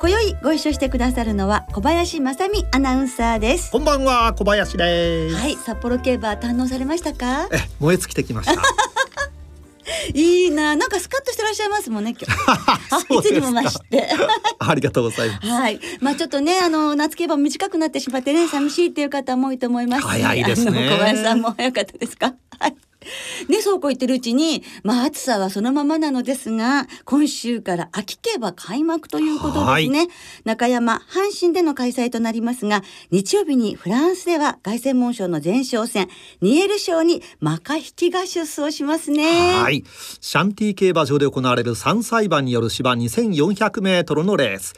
今宵ご一緒してくださるのは小林正美アナウンサーです。こんばんは小林です。はい札幌競馬堪能されましたか？え燃え尽きてきました。いいななんかスカッとしてらっしゃいますもんね今日。いつにも増して。ありがとうございます。はい。まあちょっとねあの夏競馬短くなってしまってね寂しいっていう方も多いと思います早いですね。小林さんも早かったですか？はいね、そうこう言ってるうちに、まあ暑さはそのままなのですが、今週から秋競馬開幕ということですね。中山、阪神での開催となりますが、日曜日にフランスでは凱旋門賞の前哨戦、ニエル賞にマカ引きが出走しますね。はい。シャンティ競馬場で行われる3歳馬による芝2400メートルのレース。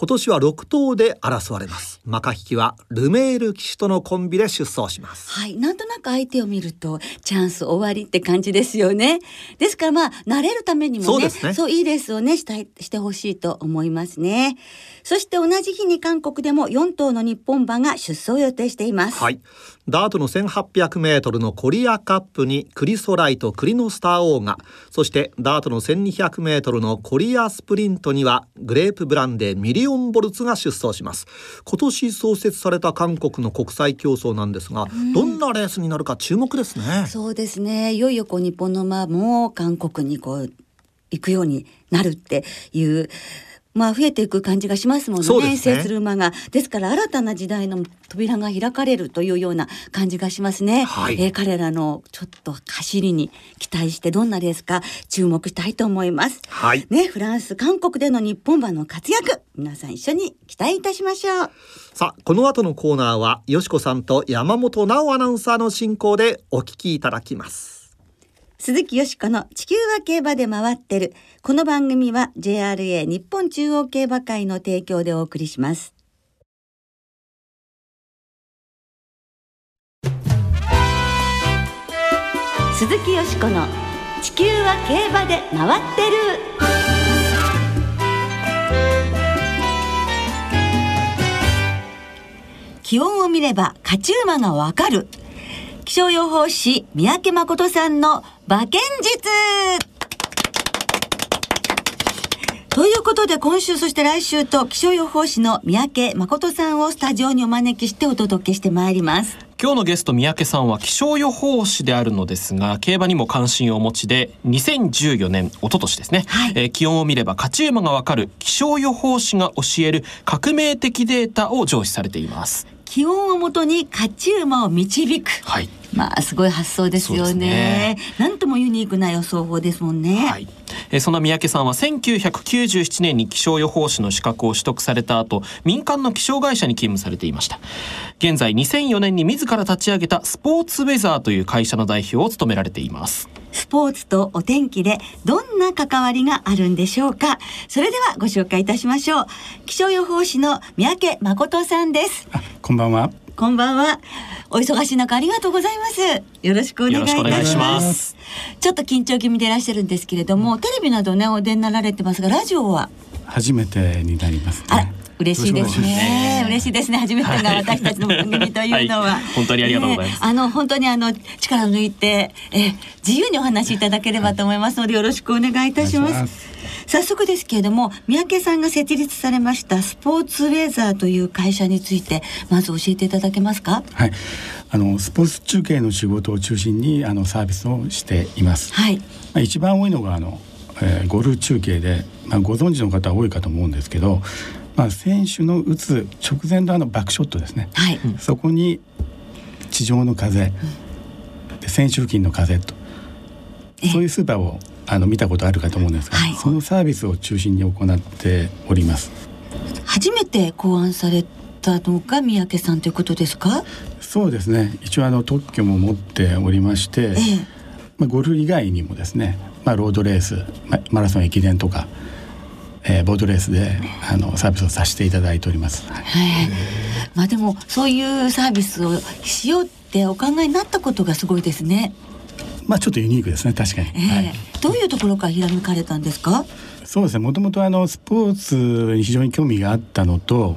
今年は6頭で争われます。マカ引きはルメール騎手とのコンビで出走します。はい。なんとなく相手を見るとチャンス終わりって感じですよね。ですからまあ慣れるためにもねそう、ね、いいレースをねしたいしてほしいと思いますね。そして同じ日に韓国でも4頭の日本馬が出走予定しています。はいダートの1800メートルのコリアカップにクリソライとクリノスターオーガ。そしてダートの1200メートルのコリアスプリントにはグレープブランデーミリオンボルツが出走します。今年創設された韓国の国際競争なんですが、うん、どんなレースになるか注目ですね。そうですね。いよいよこう日本の馬も韓国にこう行くようになるっていうまあ増えていく感じがしますもんねね、する馬が。ですから新たな時代の扉が開かれるというような感じがしますね、はい、えー、彼らのちょっと走りに期待してどんなレースか注目したいと思います、はい、ねフランス韓国での日本馬の活躍。皆さん一緒に期待いたしましょう。さあこの後のコーナーはよしこさんと山本直アナウンサーの進行でお聞きいただきます鈴木よしこの地球は競馬で回ってる。この番組は JRA 日本中央競馬会の提供でお送りします。鈴木よしこの地球は競馬で回ってる。気温を見れば勝ち馬がわかる。気象予報士三宅誠さんの馬券術。ということで今週そして来週と気象予報士の三宅誠さんをスタジオにお招きしてお届けしてまいります。今日のゲスト三宅さんは気象予報士であるのですが競馬にも関心をお持ちで2014年一昨年ですね、はい、えー、気温を見れば勝ち馬がわかる気象予報士が教える革命的データを上司されています。気温をもとに勝ち馬を導く、はい、まあすごい発想ですよね。なんともユニークな予想法ですもんね。はい、えそんな三宅さんは1997年に気象予報士の資格を取得された後、民間の気象会社に勤務されていました。現在2004年に自ら立ち上げたスポーツウェザーという会社の代表を務められています。スポーツとお天気でどんな関わりがあるんでしょうか？それではご紹介いたしましょう気象予報士の三宅誠さんですこんばんはこんばんは。お忙しい中ありがとうございます。よろしくお願いいたします。ちょっと緊張気味でいらっしゃるんですけれども、テレビなどねお出になられてますがラジオは？初めてになりますね。嬉しいですね。嬉しいですね。初めてが私たちの番組というのは、はい、本当にありがとうございます。あの本当にあの力抜いて、え自由にお話しいただければと思いますのでよろしくお願いいたします。早速ですけれども三宅さんが設立されましたスポーツウェザーという会社についてまず教えていただけますか？はい。あのスポーツ中継の仕事を中心にあのサービスをしています。はい。まあ、一番多いのがあの、えー、ゴルフ中継で、まあ、ご存知の方多いかと思うんですけどまあ、選手の打つ直前のあのバックショットですね、はい、そこに地上の風、うん、で選手付近の風と。そういうスーパーをあの見たことあるかと思うんですが、はい、そのサービスを中心に行っております。初めて考案されたのが三宅さんということですか？そうですね。一応あの特許も持っておりまして、ええ、まあ、ゴルフ以外にもですね、まあ、ロードレース、まあ、マラソン駅伝とかええー、ボートレースであのサービスをさせていただいております。はい、まあでもそういうサービスをしようってお考えになったことがすごいですね。まあちょっとユニークですね確かに、えーはい、どういうところからひらめかれたんですか？そうですね。もともとあのスポーツに非常に興味があったのと、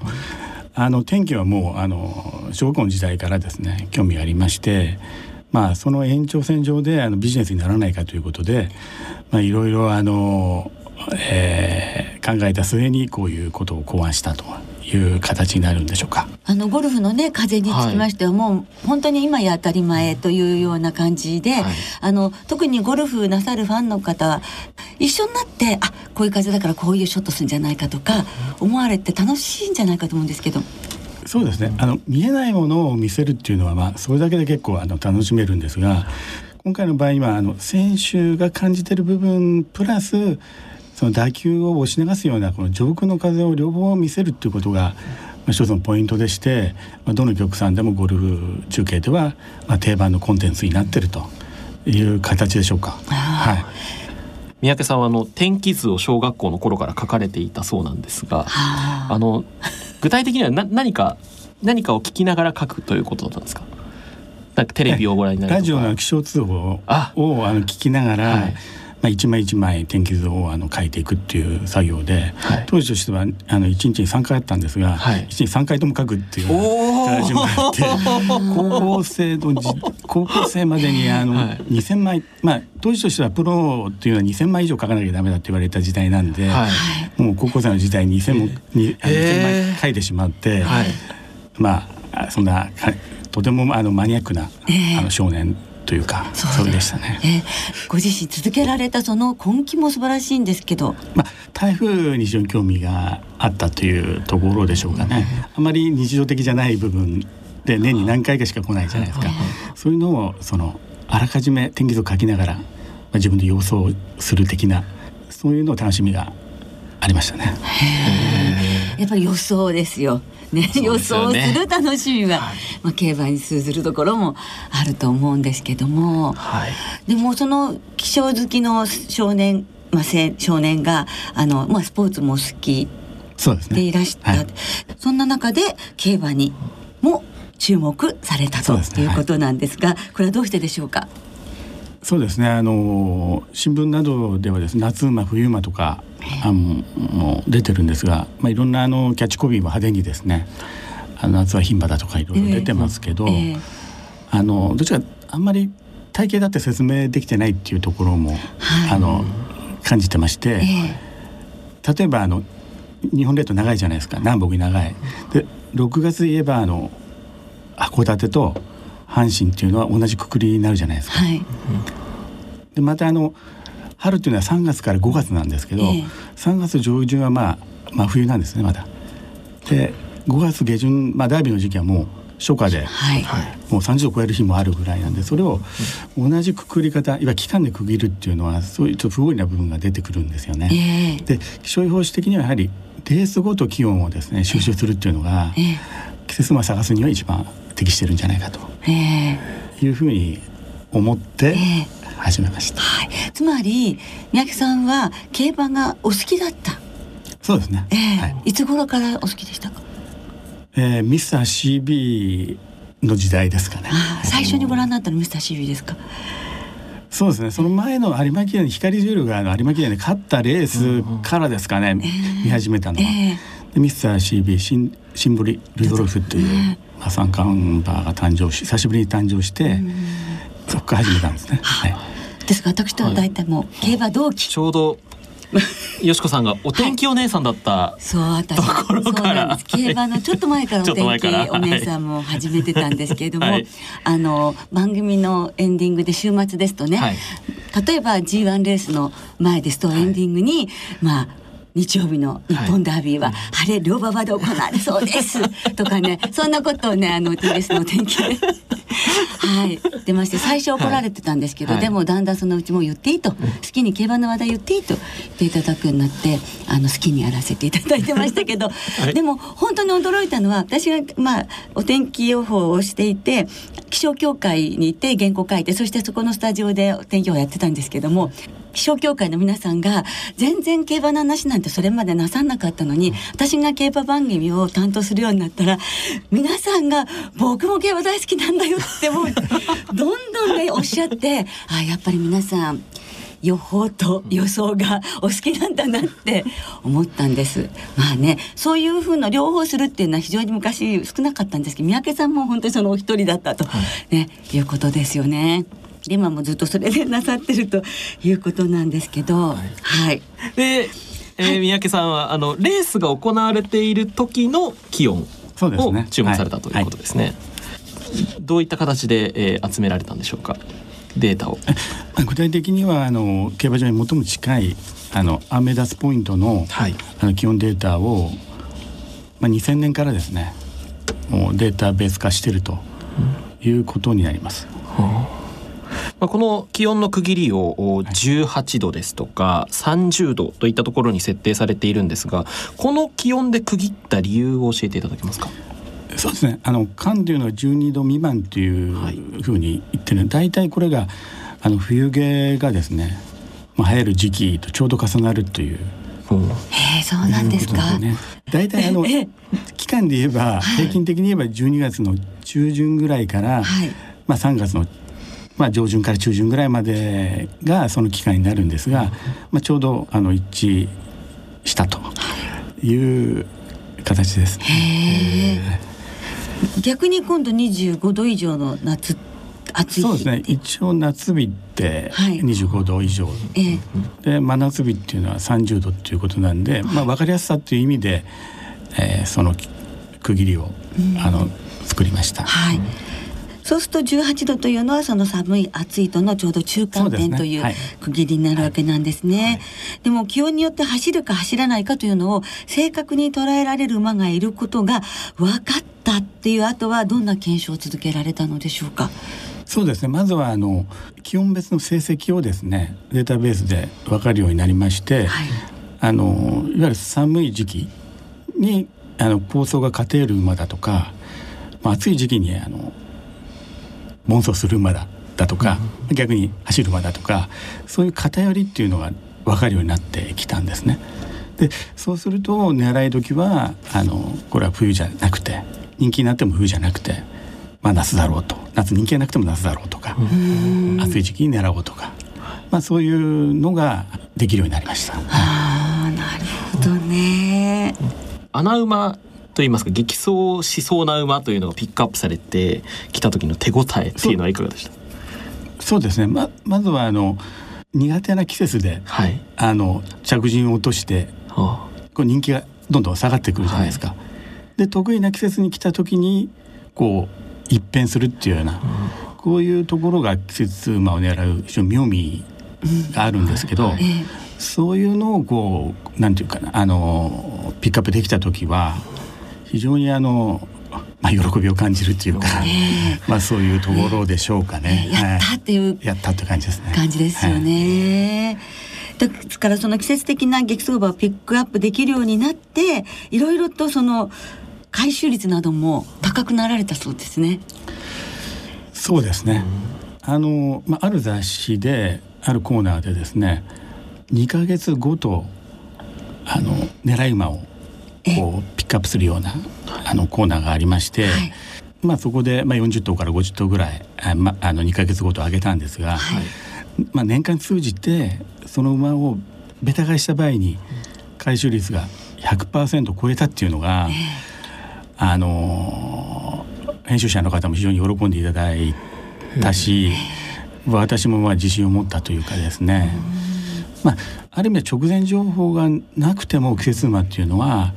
あの天気はもうあの小学校の時代からですね興味がありましてまあその延長線上であのビジネスにならないかということでまあいろいろあの、えー、考えた末にこういうことを考案したという形になるんでしょうか。あのゴルフのね風につきましては、はい、もう本当に今や当たり前というような感じで、はい、あの特にゴルフなさるファンの方は一緒になってあこういう風だからこういうショットするんじゃないかとか思われて楽しいんじゃないかと思うんですけど。そうですねあの見えないものを見せるっていうのは、まあ、それだけで結構あの楽しめるんですが今回の場合はあの選手が感じてる部分プラスその打球を押し流すようなこの上空の風を両方見せるっていうことが、まあ、一つのポイントでして、まあ、どの局さんでもゴルフ中継では、まあ、定番のコンテンツになってるという形でしょうか。はい、三宅さんはあの天気図を小学校の頃から書かれていたそうなんですが、あの具体的にはな何か何かを聞きながら書くということなんですか？なんかテレビをご覧になるラジオの気象通報をあの聞きながら、はいまあ、一枚一枚天気図をあの書いていくっていう作業で、はい、当時としてはあの一日に3回あったんですが、はい、日3回とも書くっていう形もあって高校生の 高校生までにあの、はい、2,000枚まあ当時としてはプロっていうのは2,000枚以上書かなきゃダメだって言われた時代なんで、はい、もう高校生の時代に2,000も、えー、2,000枚書いてしまって、はい、まあそんなとてもあのマニアックな、えー、あの少年というかそうでしたね、えー、ご自身続けられたその根気も素晴らしいんですけど、まあ、台風に非常に興味があったというところでしょうかね、あまり日常的じゃない部分で年に何回かしか来ないじゃないですか、そういうのをそのあらかじめ天気図を書きながら、まあ、自分で予想する的なそういうの楽しみがありましたね。やっぱり予想ですよ。ね、ね。予想する楽しみは、はい、まあ、競馬に通ずるところもあると思うんですけども、はい、でもその気象好きの少年、まあ、少年があの、まあ、スポーツも好きでいらした、ね。はい、そんな中で競馬にも注目されたと、ね、いうことなんですが、これはどうしてでしょうか？そうですね。あの新聞などではですね夏馬冬馬とかあの出てるんですが、まあ、いろんなあのキャッチコピーも派手にですねあの夏は牝馬だとかいろいろ出てますけど、えーえ。ー、あのどちらあんまり体型だって説明できてないっていうところも、はい、あの感じてまして、えー、例えばあの日本列島長いじゃないですか。南北に長い。で6月言えばあの函館と阪神っていうのは同じくくりになるじゃないですか。はい、でまたあの春というのは3月から5月なんですけど、えー、3月上旬はまあ真、冬なんですねまだ。で5月下旬、まあ、ダービーの時期はもう初夏で、はい、もう30度超える日もあるぐらいなんでそれを同じくくり方いわゆる期間で区切るっていうのはそういうちょっと不合理な部分が出てくるんですよね。えー、で気象予報士的にはやはりレースごと気温をですね収集するっていうのが、えー、季節馬探すには一番適してるんじゃないかというふうに思って。えー始めました、はい、つまり三宅さんは競馬がお好きだった。そうですね、えーはい、いつ頃からお好きでしたか、えー、ミスター CB の時代ですかね。最初にご覧になったのミスター CB ですか？そうですね。その前の有馬記念光ジュエルが有馬記念で勝ったレースからですかね、うんうん、見始めたのは、えー、でミスター CB シンシンボリ・ルドルフという、えー、まあ、三冠馬が誕生し久しぶりに誕生して、うん。そこから始めたんですね。はい、ですが私と大体も競馬同期、ちょうどよしこさんがお天気お姉さんだった、はい、そう私ところから。競馬のちょっと前からお 天気お姉さんも始めてたんですけれども、はい、あの番組のエンディングで週末ですとね、はい、例えば G1 レースの前ですとエンディングに、まあ日曜日の日本ダービーは晴れ両馬場で行われそうです。とかねそんなことをねあの TBS の天気で。はい。出まして最初怒られてたんですけど、はい、でもだんだんそのうちも言っていいと、好きに競馬の話題言っていいと。言っていただくようになってあの好きにやらせていただいてましたけど、はい、でも本当に驚いたのは私がまあお天気予報をしていて気象協会に行って原稿書いてそしてそこのスタジオでお天気予報やってたんですけども気象協会の皆さんが全然競馬の話なんてそれまでなさんなかったのに私が競馬番組を担当するようになったら皆さんが僕も競馬大好きなんだよってもう どんどんねおっしゃってあやっぱり皆さん予報と予想がお好きなんだなって思ったんです。まあね、そういうふうな両方するっていうのは非常に昔少なかったんですけど、三宅さんも本当にそのお一人だったと、ね、いうことですよね。今もずっとそれでなさってるということなんですけど、はい。はい、で、えー、三宅さんはあのレースが行われている時の気温を注目されたということですね。はいはい、どういった形で、えー、集められたんでしょうか？データを。具体的にはあの競馬場に最も近いあのアメダスポイントの,、はい、あの基本データを、まあ、2000年からですねもうデータベース化しているということになります。うんまあ、この気温の区切りを18度ですとか30度といったところに設定されているんですがこの気温で区切った理由を教えていただけますか？そうですね。あの寒というのは12度未満というふうに言ってる、はい、大体これがあの冬毛がですね、まあ、流行る時期とちょうど重なるという。へえそうなんですか。ね、大体あの期間で言えば、平均的に言えば12月の中旬ぐらいから、はい、まあ3月のまあ上旬から中旬ぐらいまでがその期間になるんですが、まあちょうどあの一致したという形です、ね。へえ。逆に今度25度以上の夏暑いそうですね。一応夏日って25度以上、はい、で真夏日っていうのは30度っていうことなんで、まあ、分かりやすさっていう意味で、えー、その区切りを、あの作りました。はいそうすると18度というのはその寒い暑いとのちょうど中間点という区切りになるわけなんですね。で、ねはいでも気温によって走るか走らないかというのを正確に捉えられる馬がいることが分かったっていう後はどんな検証を続けられたのでしょうか？そうですねまずはあの気温別の成績をですねデータベースで分かるようになりまして、はい、あのいわゆる寒い時期にあの構想が勝てる馬だとか、まあ、暑い時期にあの妄想する馬だだとか、うん、逆に走る馬だとかそういう偏りっていうのが分かるようになってきたんですね。でそうすると狙い時はあのこれは冬じゃなくて人気になっても冬じゃなくて、まあ、夏だろうと。夏人気がなくても夏だろうとか暑い時期に狙おうとか、まあ、そういうのができるようになりました。あなるほどね。穴馬と言いますか激走しそうな馬というのがピックアップされてきた時の手応えっていうのはいかがでした？そうですね。ままずはあの苦手な季節で、はい、あの着順を落として、はあ、こう人気がどんどん下がってくるじゃないですか。はい、で得意な季節に来た時にこう一変するっていうような、うん、こういうところが季節馬を狙う非常に妙味があるんですけど、うんはい、そういうのをこうなんていうかなあのピックアップできた時は非常にあのまあ、喜びを感じるっていうか、まあそういうところでしょうかね。やったっていう、やったって感じですね。感じですよね。ですからその季節的な激走馬をピックアップできるようになっていろいろとその回収率なども高くなられたそうですね。そうですね。あの、まあ、ある雑誌であるコーナーでですね2か月ごとあの狙い馬をこうピックアップするようなあのコーナーがありまして、はい、まあ、そこで、まあ、40頭から50頭ぐらいあ、まあ、の2か月ごと上げたんですが、はい、まあ、年間通じてその馬をベタ買いした場合に回収率が100%超えたっていうのが、あの編集者の方も非常に喜んでいただいたし、私もまあ自信を持ったというかですね、まあ、ある意味で直前情報がなくても季節馬っていうのは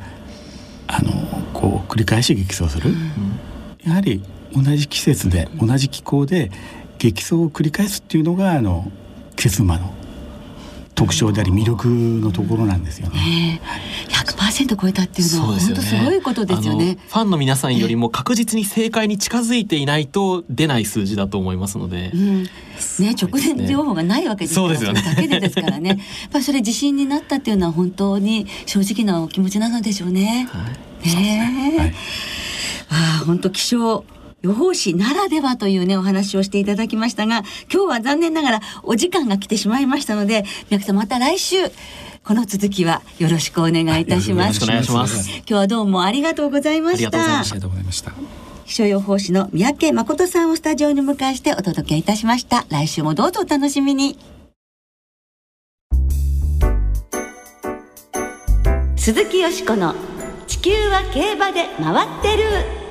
あのこう繰り返し激走する、うん、やはり同じ季節で同じ気候で激走を繰り返すっていうのがあの季節馬の特徴であり魅力のところなんですよね。100%超えたっていうのは本当すごいことですよね。ファンの皆さんよりも確実に正解に近づいていないと出ない数字だと思いますので。うん、ね直前情報がないわけですから、そうですよね。だけでですからね。やっぱそれ自信になったっていうのは本当に正直なお気持ちなのでしょうね。はい、ね、はい、ああ本当気象予報士ならではというねお話をしていただきましたが今日は残念ながらお時間が来てしまいましたので宮城さんまた来週この続きはよろしくお願いいたします。よろしくお願いします。今日はどうもありがとうございました。ありがとうございました。気象予報士の三宅誠さんをスタジオに迎えしてお届けいたしました。来週もどうぞお楽しみに。鈴木よしこの地球は競馬で回ってる。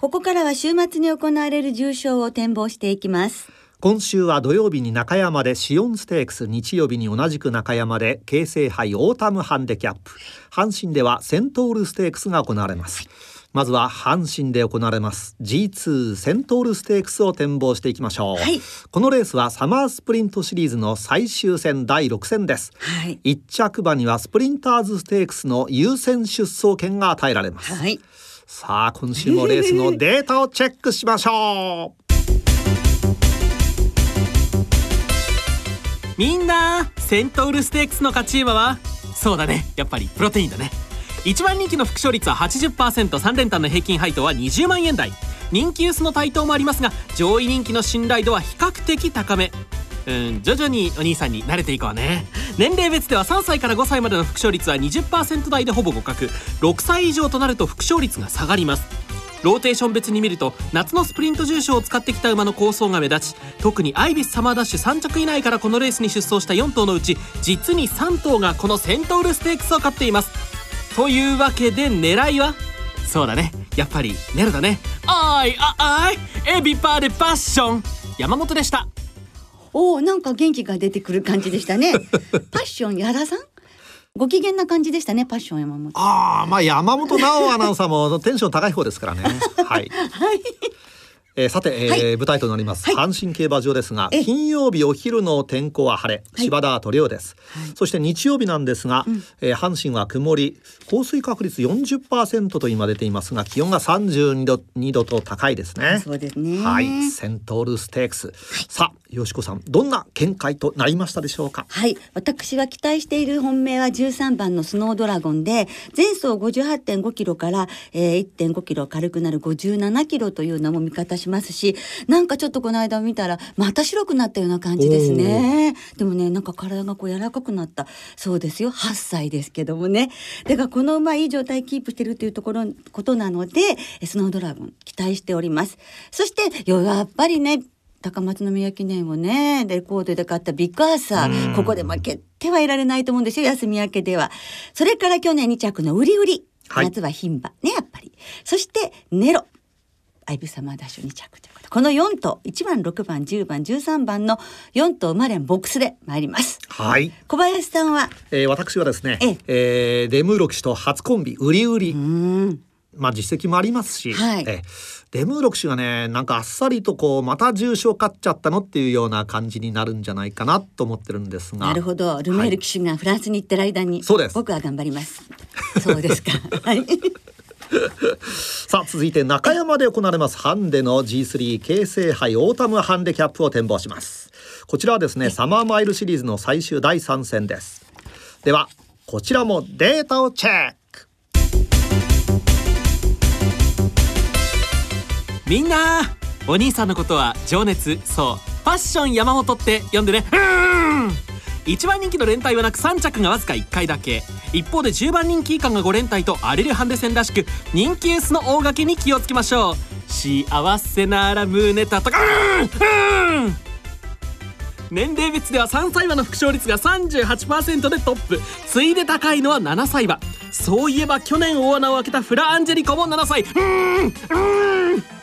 ここからは週末に行われる重賞を展望していきます。今週は土曜日に中山でシオンステークス日曜日に同じく中山で京成杯オータムハンデキャップ。阪神ではセントウルステークスが行われます、まずは阪神で行われます。G2 セントウルステークスを展望していきましょう、はい、このレースはサマースプリントシリーズの最終戦第6戦です、はい、1着馬にはスプリンターズステークスの優先出走権が与えられます、はい、さあ今週もレースのデータをチェックしましょう。みんなセントウルステークスの勝ち馬は？そうだね。やっぱりプロテインだね。1番人気の複勝率は 80%3 連単の平均配当は20万円台。人気薄の台頭もありますが上位人気の信頼度は比較的高め。うん徐々にお兄さんに慣れていこうね。年齢別では3歳から5歳までの複勝率は20%台でほぼ互角。6歳以上となると複勝率が下がります。ローテーション別に見ると夏のスプリント重賞を使ってきた馬の好走が目立ち特にアイビスサマーダッシュ3着以内からこのレースに出走した4頭のうち実に3頭がこのセントウルステークスを勝っています。というわけで狙いは？そうだね。やっぱりネロだね。あいああいエビパーでパッション。山本でした。おおなんか元気が出てくる感じでしたね。パッション矢田さん？ご機嫌な感じでしたねパッション山本。ああまあ山本直アナウンサーもテンション高い方ですからね。はい、はいえー、さて、えー、はい、舞台となります、はい、阪神競馬場ですが金曜日お昼の天候は晴れ、芝田と亮です、そして日曜日なんですが、うん、えー、阪神は曇り降水確率40%と今出ていますが気温が32度2度と高いですね。そうですね。はい。セントールステークス、さあよしこさんどんな見解となりましたでしょうか？はい。私は期待している本命は13番のスノードラゴンで前走58.5キロから、えー、1.5キロ軽くなる57キロというのも見方しますしなんかちょっとこの間見たらまた白くなったような感じですね。でもねなんか体がこう柔らかくなった。そうですよ。8歳ですけどもね。だからこの馬いい状態キープしてるというところことなのでスノードラゴン期待しております。そしてやっぱりね高松宮記念をねレコードで買ったビッグアーサーここで負けてはいられないと思うんですよ。休み明けでは。それから去年2着の売り売り、はい、夏は牝馬ねやっぱり。そしてネロアイブサマーダッシュ2着ということこの4頭1番6番10番13番の4頭馬連ボックスで参ります。はい。小林さんは、えー、私はですねええ。ー、デムーロ騎手と初コンビ売り売り。まあ実績もありますし、はい、えデムーロ騎手がねなんかあっさりとこうまた重賞勝っちゃったのっていうような感じになるんじゃないかなと思ってるんですが。なるほど。ルメール騎手がフランスに行ってる間に、はい、そうです。僕は頑張ります。そうですか。はい さあ続いて中山で行われます。ハンデの G3 京成杯オータムハンデキャップを展望します。こちらはですねサマーマイルシリーズの最終第3戦です。ではこちらもデータをチェック。みんなお兄さんのことは情熱そうファッション山本って呼んでね。うん1番人気の連帯はなく3着がわずか1回だけ。一方で10番人気以下が5連帯と荒れるハンデ戦らしく人気エースの大掛けに気をつけましょう。幸せなら胸たとかうんうん。年齢別では3歳馬の副勝率が38%でトップ。次いで高いのは7歳馬。そういえば去年大穴を開けたフラ・アンジェリコも7歳。うんうん。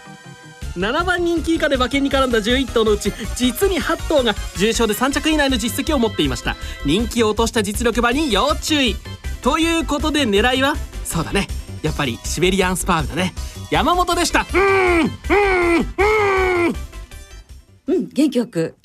7番人気以下で馬券に絡んだ11頭のうち実に8頭が重賞で3着以内の実績を持っていました。人気を落とした実力馬に要注意。ということで狙いはそうだね。やっぱりシベリアンスパールだね。山本でした。うんうんうん。うん元気よく。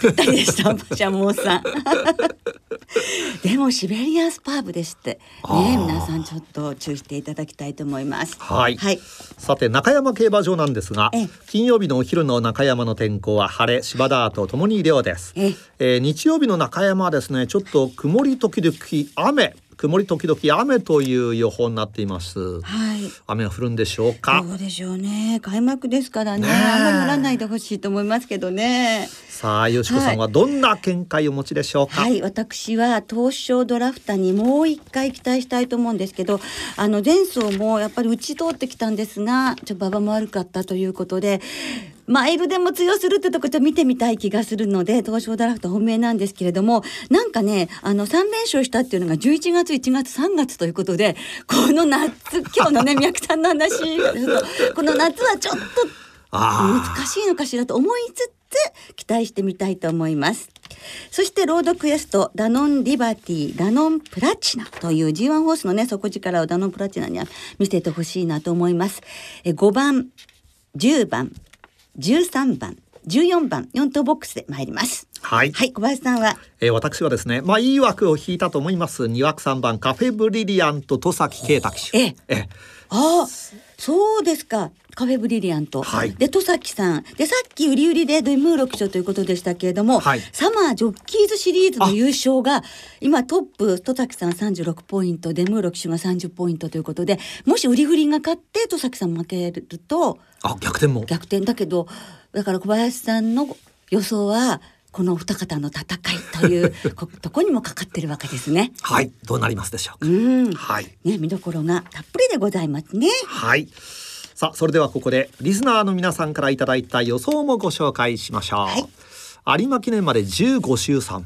ぴったりでしたシャモーさん。でもシベリアンスパーブですってね皆さんちょっと注意していただきたいと思います。はい、はい、さて中山競馬場なんですが金曜日のお昼の中山の天候は晴れ芝田とともに涼です。え。えー、日曜日の中山はですねちょっと曇り時々雨曇り時々雨という予報になっています。はい。雨は降るんでしょうか？どうでしょうね。開幕ですからね。ねえあんまり降らないでほしいと思いますけどね。さあ、よしこさんはどんな見解をお持ちでしょうか？はい、私は東証ドラフターにもう一回期待したいと思うんですけど、あの前走もやっぱり打ち通ってきたんですが、ちょっと馬場も悪かったということで。マイルでも通用するってとこちょっと見てみたい気がするので東証ドラフト本命なんですけれどもなんかねあの3連勝したっていうのが11月1月3月ということでこの夏 今日のね宮城さんの話 この夏はちょっとあ難しいのかしらと思いつつ期待してみたいと思います。そしてロードクエストダノンリバティダノンプラチナという G1 ホースのね底力をダノンプラチナには見せてほしいなと思います。え5番10番13番14番4等ボックスで参ります、はい。はい小林さんは？えー私はですね、まあいい枠を引いたと思います。2枠3番カフェブリリアント戸崎啓太騎手。ええ。えああそうですか。カフェブリリアント、はい。で戸崎さん。でさっき売り売りでドイムーロ騎手ということでしたけれども、はい。サマージョッキーズシリーズの優勝が今トップ戸崎さん36ポイントデムーロ騎手が30ポイントということでもし売り振りが勝って戸崎さん負けると。あ、逆転も。逆転。だけどだから小林さんの予想はこの二方の戦いという ことこにもかかってるわけですね。はい、どうなりますでしょうか？うんはい。ね、見どころがたっぷりでございますね。はい。さあ、それではここでリスナーの皆さんからいただいた予想もご紹介しましょう。有馬記念まで15週3。はい。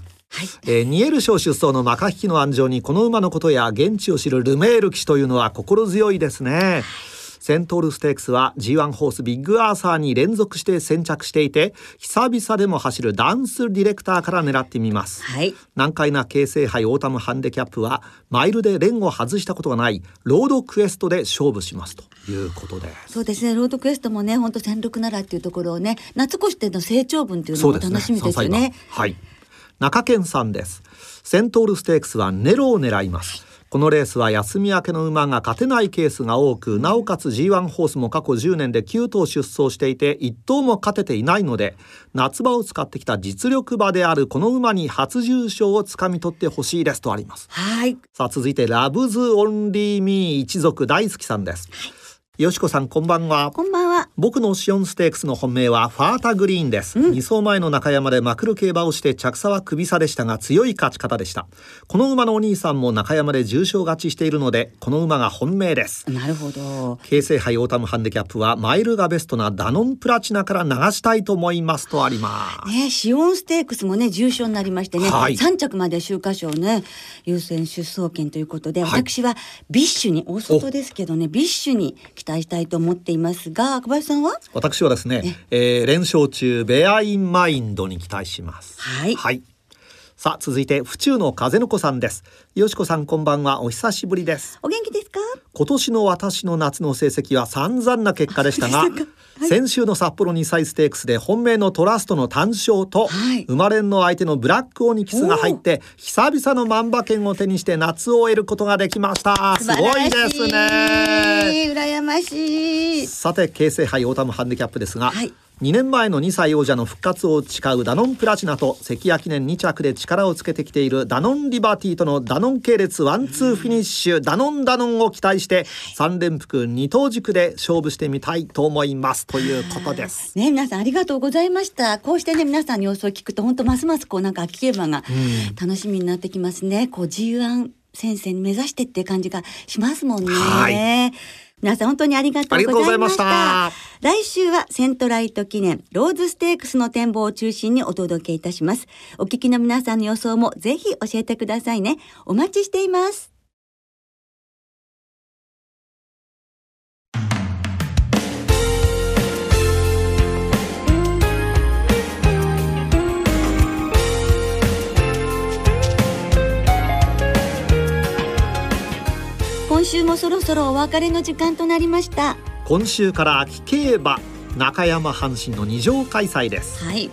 えーニエル賞出走のマカヒキの安城にこの馬のことや現地を知るルメール騎手というのは心強いですね。セントウルステークスは G1 ホースビッグアーサーに連続して先着していて久々でも走るダンスディレクターから狙ってみます。はい。難解な京成杯オータムハンデキャップはマイルで連を外したことがないロードクエストで勝負しますということです。そうですね。ロードクエストもね、本当戦力ならっていうところをね、夏越しての成長分っていうのも楽しみですよね。三歳馬はい。中堅さんです。セントウルステークスはネロを狙います。このレースは休み明けの馬が勝てないケースが多くなおかつ G1 ホースも過去10年で9頭出走していて1頭も勝てていないので夏場を使ってきた実力馬であるこの馬に初重賞をつかみ取ってほしいですとあります。はい。さあ続いてラブズオンリーミー一族大好きさんです、よしこさんこんばんは。こんばんは。僕のシオンステークスの本命はファータグリーンです、二走前の中山でまくる競馬をして着差は首差でしたが強い勝ち方でした。この馬のお兄さんも中山で重賞勝ちしているのでこの馬が本命です。なるほど。京成杯オータムハンデキャップはマイルがベストなダノンプラチナから流したいと思いますとあります。ね、紫苑ステークスもね重賞になりましてね、はい。3着まで秋華賞ね優先出走権ということで、はい。私はビッシュに大外ですけどねビッシュに期待したいと思っていますが小林さんは？私はですね、えー連勝中ベアインマインドに期待します。はい。はい。さあ続いて府中の風の子さんです。よしこさんこんばんは。お久しぶりです。お元気ですか？今年の私の夏の成績は散々な結果でしたが、先週の札幌2歳ステークスで本命のトラストの単勝と、はい。生まれんの相手のブラックオニキスが入って久々の万馬券を手にして夏を終えることができました。すごいですね。羨ましい。さて京成杯オータムハンデキャップですが、はい2年前の2歳王者の復活を誓うダノンプラチナと関谷記念2着で力をつけてきているダノンリバティとのダノン系列ワンツーフィニッシュダノンダノンを期待して3連複2頭軸で勝負してみたいと思いますということです。ね皆さんありがとうございました。こうしてね皆さんの予想を聞くと本当ますますこうなんか秋競馬が楽しみになってきますね、こう G1 先生に目指してって感じがしますもんね、はい皆さん本当にありがとうございました。来週はセントライト記念ローズステークスの展望を中心にお届けいたします。お聞きの皆さんの予想もぜひ教えてくださいね。お待ちしています週もそろそろお別れの時間となりました。今週から秋競馬中山阪神の二条開催です。はい。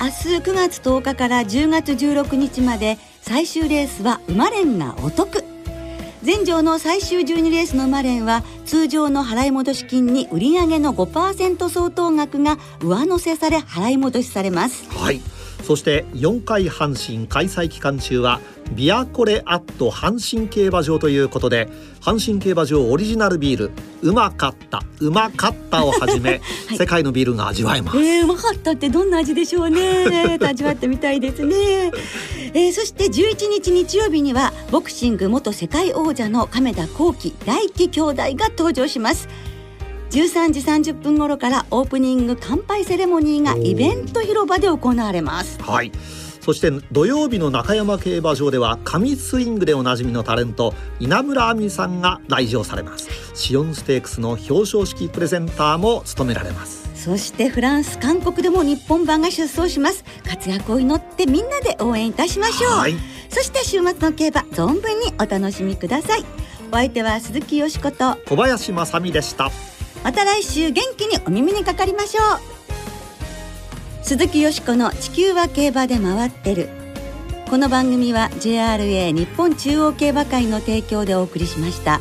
明日9月10日から10月16日まで最終レースは馬連がお得。全場の最終12レースの馬連は通常の払い戻し金に売上の5%相当額が上乗せされ払い戻しされます。はいそして4回阪神開催期間中はビアコレアット阪神競馬場ということで阪神競馬場オリジナルビールうまかったうまかったをはじめ、はい、世界のビールが味わえます、えー、うまかったってどんな味でしょうね。味わってみたいですね、えー、そして11日日曜日にはボクシング元世界王者の亀田光輝大輝兄弟が登場します13時30分頃からオープニング乾杯セレモニーがイベント広場で行われます。はい。そして土曜日の中山競馬場では神スイングでおなじみのタレント稲村亜美さんが来場されます。シオンステークスの表彰式プレゼンターも務められます。そしてフランス韓国でも日本版が出走します。活躍を祈ってみんなで応援いたしましょう、はい、そして週末の競馬存分にお楽しみください。お相手は鈴木よしこと小林正美でしたまた来週元気にお耳にかかりましょう鈴木よしこの地球は競馬で回ってるこの番組は JRA 日本中央競馬会の提供でお送りしました。